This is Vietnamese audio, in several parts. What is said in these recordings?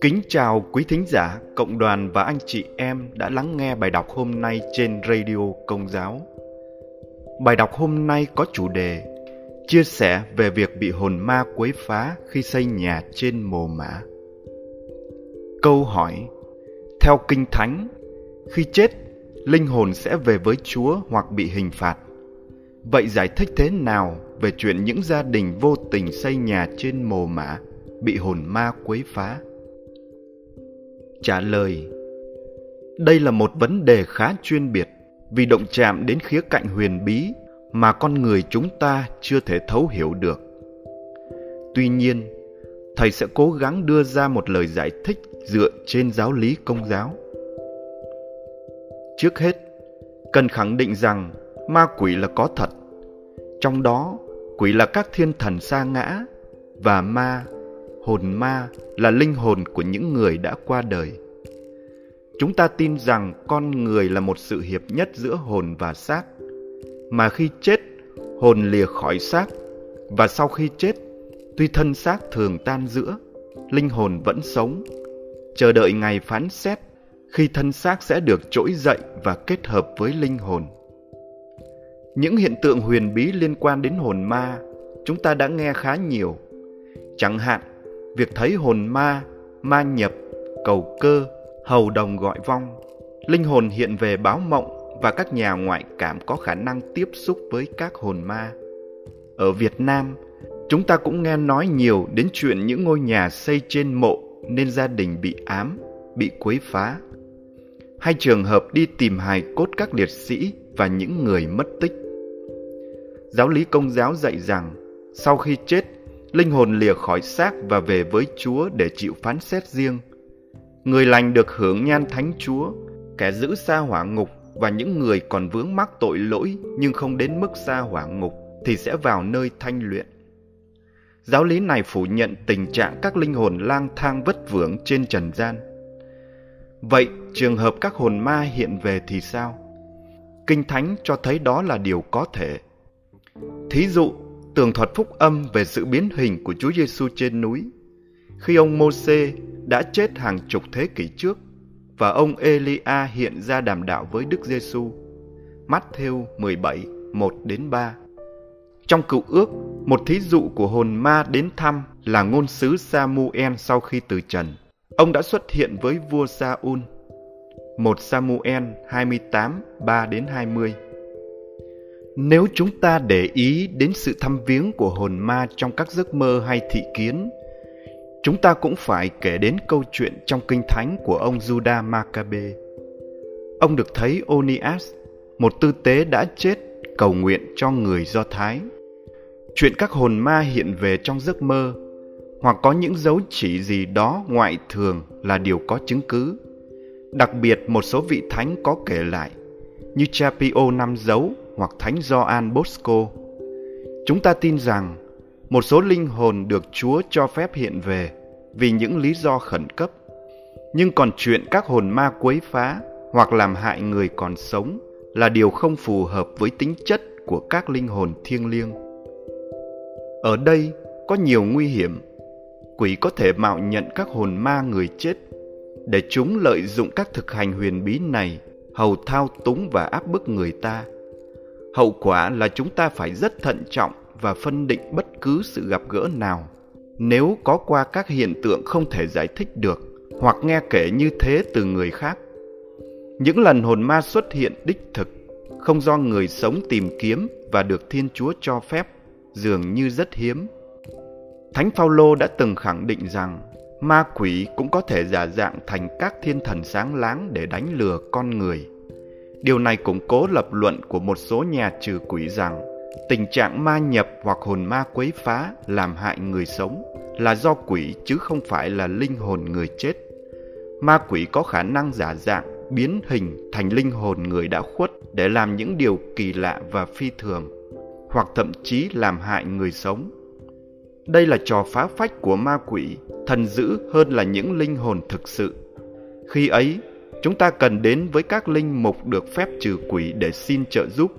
Kính chào quý thính giả, cộng đoàn và anh chị em đã lắng nghe bài đọc hôm nay trên Radio Công giáo. Bài đọc hôm nay có chủ đề chia sẻ về việc bị hồn ma quấy phá khi xây nhà trên mồ mả. Câu hỏi Theo Kinh Thánh, khi chết, linh hồn sẽ về với Chúa hoặc bị hình phạt. Vậy giải thích thế nào về chuyện những gia đình vô tình xây nhà trên mồ mả bị hồn ma quấy phá? Trả lời Đây là một vấn đề khá chuyên biệt vì động chạm đến khía cạnh huyền bí mà con người chúng ta chưa thể thấu hiểu được. Tuy nhiên, thầy sẽ cố gắng đưa ra một lời giải thích dựa trên giáo lý công giáo. Trước hết, cần khẳng định rằng ma quỷ là có thật. Trong đó, quỷ là các thiên thần sa ngã và ma hồn ma là linh hồn của những người đã qua đời. Chúng ta tin rằng con người là một sự hiệp nhất giữa hồn và xác, mà khi chết, hồn lìa khỏi xác, và sau khi chết, tuy thân xác thường tan giữa, linh hồn vẫn sống, chờ đợi ngày phán xét khi thân xác sẽ được trỗi dậy và kết hợp với linh hồn. Những hiện tượng huyền bí liên quan đến hồn ma chúng ta đã nghe khá nhiều. Chẳng hạn, việc thấy hồn ma, ma nhập, cầu cơ, hầu đồng gọi vong, linh hồn hiện về báo mộng và các nhà ngoại cảm có khả năng tiếp xúc với các hồn ma. Ở Việt Nam, chúng ta cũng nghe nói nhiều đến chuyện những ngôi nhà xây trên mộ nên gia đình bị ám, bị quấy phá. Hay trường hợp đi tìm hài cốt các liệt sĩ và những người mất tích. Giáo lý công giáo dạy rằng sau khi chết linh hồn lìa khỏi xác và về với Chúa để chịu phán xét riêng. Người lành được hưởng nhan thánh Chúa, kẻ giữ xa hỏa ngục và những người còn vướng mắc tội lỗi nhưng không đến mức xa hỏa ngục thì sẽ vào nơi thanh luyện. Giáo lý này phủ nhận tình trạng các linh hồn lang thang vất vưởng trên trần gian. Vậy trường hợp các hồn ma hiện về thì sao? Kinh Thánh cho thấy đó là điều có thể. Thí dụ, tường thuật phúc âm về sự biến hình của Chúa Giêsu trên núi. Khi ông Môsê đã chết hàng chục thế kỷ trước và ông Elia hiện ra đàm đạo với Đức Giêsu. Matthew 17, 1 đến 3. Trong cựu ước, một thí dụ của hồn ma đến thăm là ngôn sứ Samuel sau khi từ trần. Ông đã xuất hiện với vua Saul. 1 Samuel 28, 3 đến 20. Nếu chúng ta để ý đến sự thăm viếng của hồn ma trong các giấc mơ hay thị kiến, chúng ta cũng phải kể đến câu chuyện trong kinh thánh của ông Judah Maccabe. Ông được thấy Onias, một tư tế đã chết, cầu nguyện cho người Do Thái. Chuyện các hồn ma hiện về trong giấc mơ hoặc có những dấu chỉ gì đó ngoại thường là điều có chứng cứ. Đặc biệt một số vị thánh có kể lại, như Chapio năm dấu hoặc Thánh Gioan Bosco. Chúng ta tin rằng một số linh hồn được Chúa cho phép hiện về vì những lý do khẩn cấp. Nhưng còn chuyện các hồn ma quấy phá hoặc làm hại người còn sống là điều không phù hợp với tính chất của các linh hồn thiêng liêng. Ở đây có nhiều nguy hiểm. Quỷ có thể mạo nhận các hồn ma người chết để chúng lợi dụng các thực hành huyền bí này hầu thao túng và áp bức người ta Hậu quả là chúng ta phải rất thận trọng và phân định bất cứ sự gặp gỡ nào. Nếu có qua các hiện tượng không thể giải thích được hoặc nghe kể như thế từ người khác. Những lần hồn ma xuất hiện đích thực, không do người sống tìm kiếm và được Thiên Chúa cho phép, dường như rất hiếm. Thánh Phaolô đã từng khẳng định rằng ma quỷ cũng có thể giả dạng thành các thiên thần sáng láng để đánh lừa con người. Điều này củng cố lập luận của một số nhà trừ quỷ rằng tình trạng ma nhập hoặc hồn ma quấy phá làm hại người sống là do quỷ chứ không phải là linh hồn người chết. Ma quỷ có khả năng giả dạng, biến hình thành linh hồn người đã khuất để làm những điều kỳ lạ và phi thường, hoặc thậm chí làm hại người sống. Đây là trò phá phách của ma quỷ, thần dữ hơn là những linh hồn thực sự. Khi ấy, chúng ta cần đến với các linh mục được phép trừ quỷ để xin trợ giúp.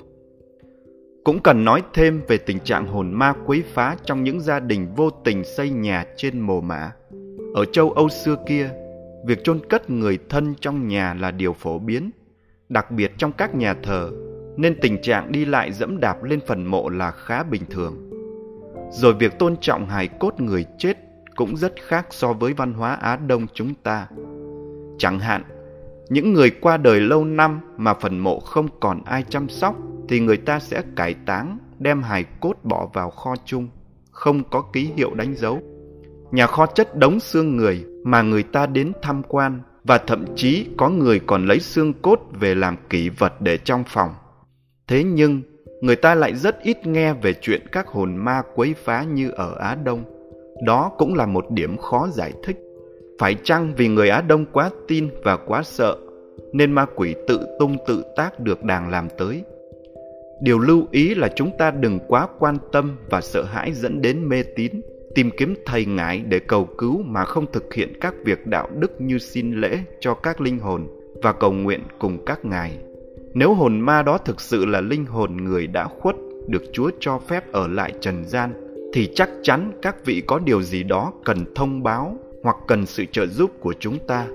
Cũng cần nói thêm về tình trạng hồn ma quấy phá trong những gia đình vô tình xây nhà trên mồ mả. Ở châu Âu xưa kia, việc chôn cất người thân trong nhà là điều phổ biến, đặc biệt trong các nhà thờ, nên tình trạng đi lại dẫm đạp lên phần mộ là khá bình thường. Rồi việc tôn trọng hài cốt người chết cũng rất khác so với văn hóa Á Đông chúng ta. Chẳng hạn, những người qua đời lâu năm mà phần mộ không còn ai chăm sóc thì người ta sẽ cải táng, đem hài cốt bỏ vào kho chung, không có ký hiệu đánh dấu. Nhà kho chất đống xương người mà người ta đến tham quan và thậm chí có người còn lấy xương cốt về làm kỷ vật để trong phòng. Thế nhưng, người ta lại rất ít nghe về chuyện các hồn ma quấy phá như ở Á Đông. Đó cũng là một điểm khó giải thích. Phải chăng vì người Á Đông quá tin và quá sợ, nên ma quỷ tự tung tự tác được đàng làm tới? Điều lưu ý là chúng ta đừng quá quan tâm và sợ hãi dẫn đến mê tín, tìm kiếm thầy ngải để cầu cứu mà không thực hiện các việc đạo đức như xin lễ cho các linh hồn và cầu nguyện cùng các ngài. Nếu hồn ma đó thực sự là linh hồn người đã khuất, được Chúa cho phép ở lại trần gian, thì chắc chắn các vị có điều gì đó cần thông báo hoặc cần sự trợ giúp của chúng ta.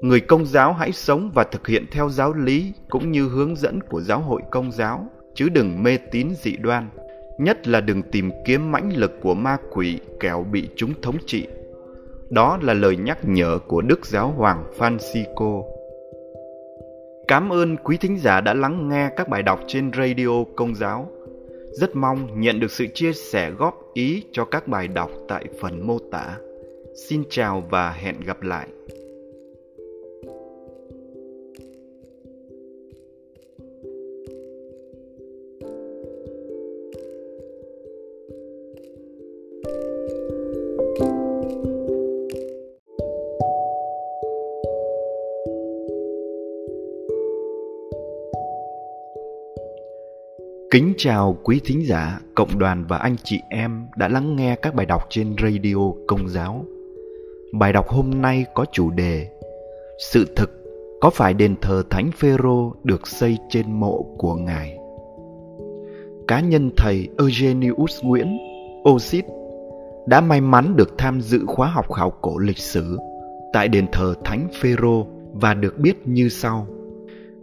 Người công giáo hãy sống và thực hiện theo giáo lý cũng như hướng dẫn của giáo hội công giáo, chứ đừng mê tín dị đoan, nhất là đừng tìm kiếm mãnh lực của ma quỷ kẻo bị chúng thống trị. Đó là lời nhắc nhở của Đức Giáo Hoàng Francisco. Cảm ơn quý thính giả đã lắng nghe các bài đọc trên radio Công giáo. Rất mong nhận được sự chia sẻ góp ý cho các bài đọc tại phần mô tả. Xin chào và hẹn gặp lại. Kính chào quý thính giả, cộng đoàn và anh chị em đã lắng nghe các bài đọc trên radio Công giáo. Bài đọc hôm nay có chủ đề Sự thực có phải đền thờ Thánh Phêrô được xây trên mộ của Ngài? Cá nhân thầy Eugenius Nguyễn Osit đã may mắn được tham dự khóa học khảo cổ lịch sử tại đền thờ Thánh Phêrô và được biết như sau.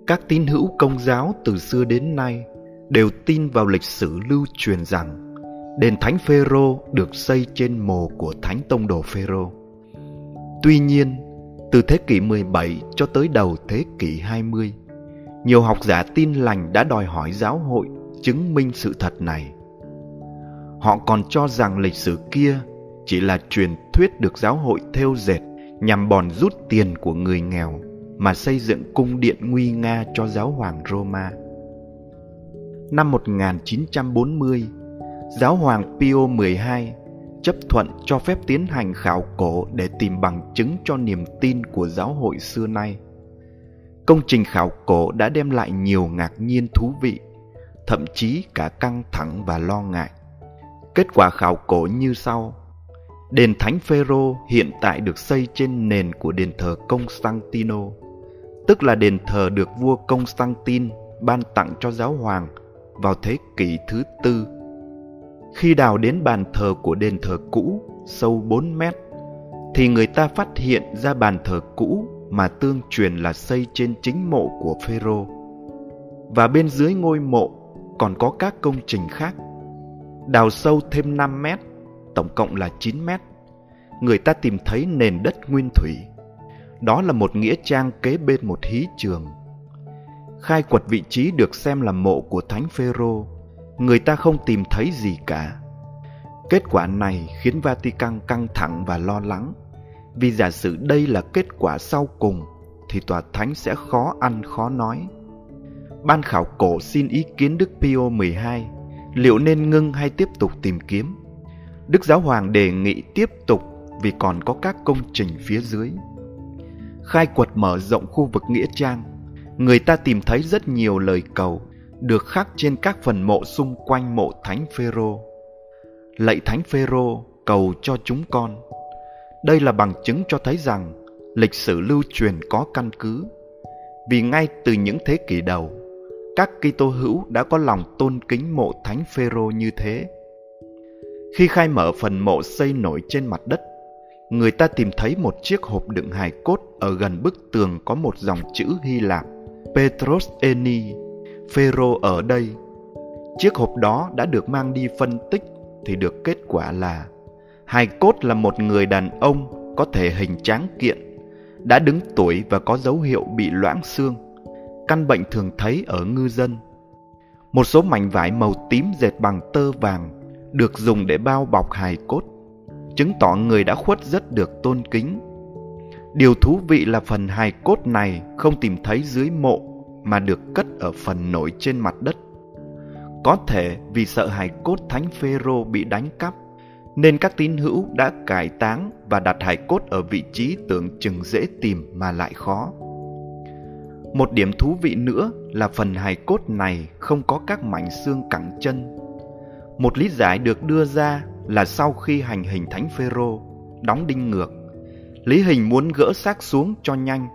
Các tín hữu công giáo từ xưa đến nay đều tin vào lịch sử lưu truyền rằng đền Thánh Phêrô được xây trên mồ của Thánh Tông đồ Phêrô. Tuy nhiên, từ thế kỷ 17 cho tới đầu thế kỷ 20, nhiều học giả tin lành đã đòi hỏi giáo hội chứng minh sự thật này. Họ còn cho rằng lịch sử kia chỉ là truyền thuyết được giáo hội theo dệt nhằm bòn rút tiền của người nghèo mà xây dựng cung điện nguy nga cho giáo hoàng Roma năm 1940, giáo hoàng Pio XII chấp thuận cho phép tiến hành khảo cổ để tìm bằng chứng cho niềm tin của giáo hội xưa nay. Công trình khảo cổ đã đem lại nhiều ngạc nhiên thú vị, thậm chí cả căng thẳng và lo ngại. Kết quả khảo cổ như sau. Đền Thánh Phêrô hiện tại được xây trên nền của đền thờ Constantino, tức là đền thờ được vua Constantine ban tặng cho giáo hoàng vào thế kỷ thứ tư. Khi đào đến bàn thờ của đền thờ cũ sâu 4 mét, thì người ta phát hiện ra bàn thờ cũ mà tương truyền là xây trên chính mộ của Phêrô. Và bên dưới ngôi mộ còn có các công trình khác. Đào sâu thêm 5 mét, tổng cộng là 9 mét. Người ta tìm thấy nền đất nguyên thủy. Đó là một nghĩa trang kế bên một hí trường khai quật vị trí được xem là mộ của Thánh Phêrô, người ta không tìm thấy gì cả. Kết quả này khiến Vatican căng thẳng và lo lắng, vì giả sử đây là kết quả sau cùng thì tòa thánh sẽ khó ăn khó nói. Ban khảo cổ xin ý kiến Đức Pio 12, liệu nên ngưng hay tiếp tục tìm kiếm. Đức Giáo Hoàng đề nghị tiếp tục vì còn có các công trình phía dưới. Khai quật mở rộng khu vực Nghĩa Trang người ta tìm thấy rất nhiều lời cầu được khắc trên các phần mộ xung quanh mộ Thánh Phêrô. Lạy Thánh Phêrô cầu cho chúng con. Đây là bằng chứng cho thấy rằng lịch sử lưu truyền có căn cứ. Vì ngay từ những thế kỷ đầu, các Kitô hữu đã có lòng tôn kính mộ Thánh Phêrô như thế. Khi khai mở phần mộ xây nổi trên mặt đất, người ta tìm thấy một chiếc hộp đựng hài cốt ở gần bức tường có một dòng chữ Hy Lạp Petros Eni, Phêrô ở đây. Chiếc hộp đó đã được mang đi phân tích thì được kết quả là hài cốt là một người đàn ông có thể hình tráng kiện, đã đứng tuổi và có dấu hiệu bị loãng xương, căn bệnh thường thấy ở ngư dân. Một số mảnh vải màu tím dệt bằng tơ vàng được dùng để bao bọc hài cốt, chứng tỏ người đã khuất rất được tôn kính. Điều thú vị là phần hài cốt này không tìm thấy dưới mộ mà được cất ở phần nổi trên mặt đất. Có thể vì sợ hài cốt thánh Phêrô bị đánh cắp, nên các tín hữu đã cải táng và đặt hài cốt ở vị trí tưởng chừng dễ tìm mà lại khó. Một điểm thú vị nữa là phần hài cốt này không có các mảnh xương cẳng chân. Một lý giải được đưa ra là sau khi hành hình thánh Phêrô đóng đinh ngược, Lý Hình muốn gỡ xác xuống cho nhanh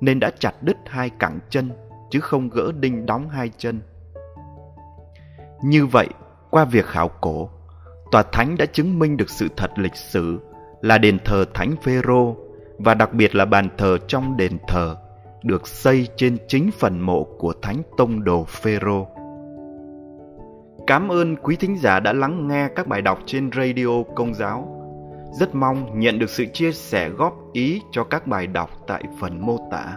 nên đã chặt đứt hai cẳng chân chứ không gỡ đinh đóng hai chân. Như vậy, qua việc khảo cổ, tòa thánh đã chứng minh được sự thật lịch sử là đền thờ thánh Phêrô và đặc biệt là bàn thờ trong đền thờ được xây trên chính phần mộ của thánh tông đồ Phêrô. Cảm ơn quý thính giả đã lắng nghe các bài đọc trên radio Công giáo. Rất mong nhận được sự chia sẻ góp ý cho các bài đọc tại phần mô tả.